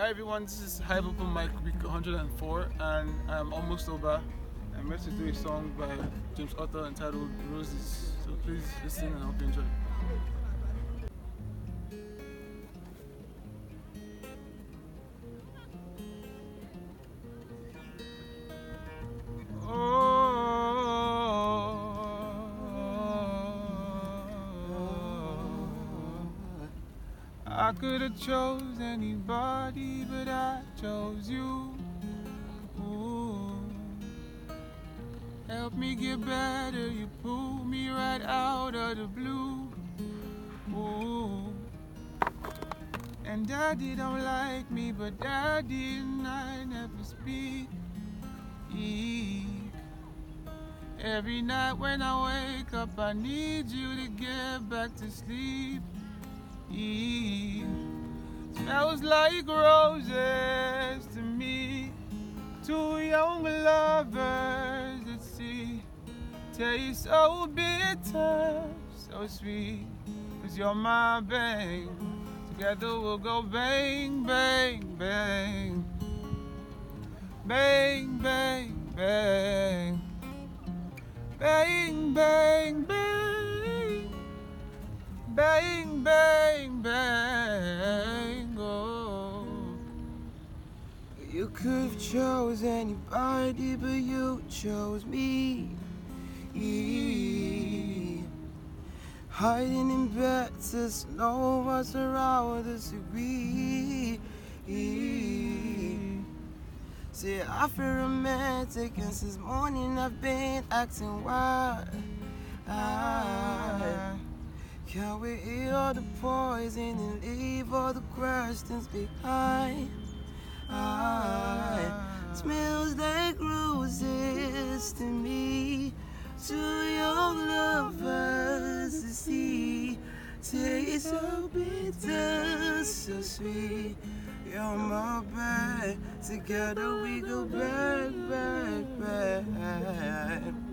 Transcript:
Hi everyone, this is Hive Open week 104 and I'm almostsober. I'm ready to do a song by James Arthur entitled Roses. So please listen and I hope you enjoy. I could have chose anybody, but I chose you. Ooh. Help me get better, you pull me right out of the blue. Ooh. And daddy don't like me, but daddy and I never speak. Every night when I wake up, I need you to get back to sleep. Smells like roses to me. Two young lovers at sea. Taste so bitter, so sweet. Cause you're my bang. Together we'll go bang, bang, bang. Bang, bang, bang. Bang, bang, bang. Bang, bang, You could have chose anybody, but you chose me. Hiding in bed says no one's around us agree. See, I feel romantic, and since morning I've been acting wild. I can't we eat all the poison and leave all the questions behind? Me. your lovers to see. Taste so bitter, so sweet. You're my bag. Together we go back. Back, back.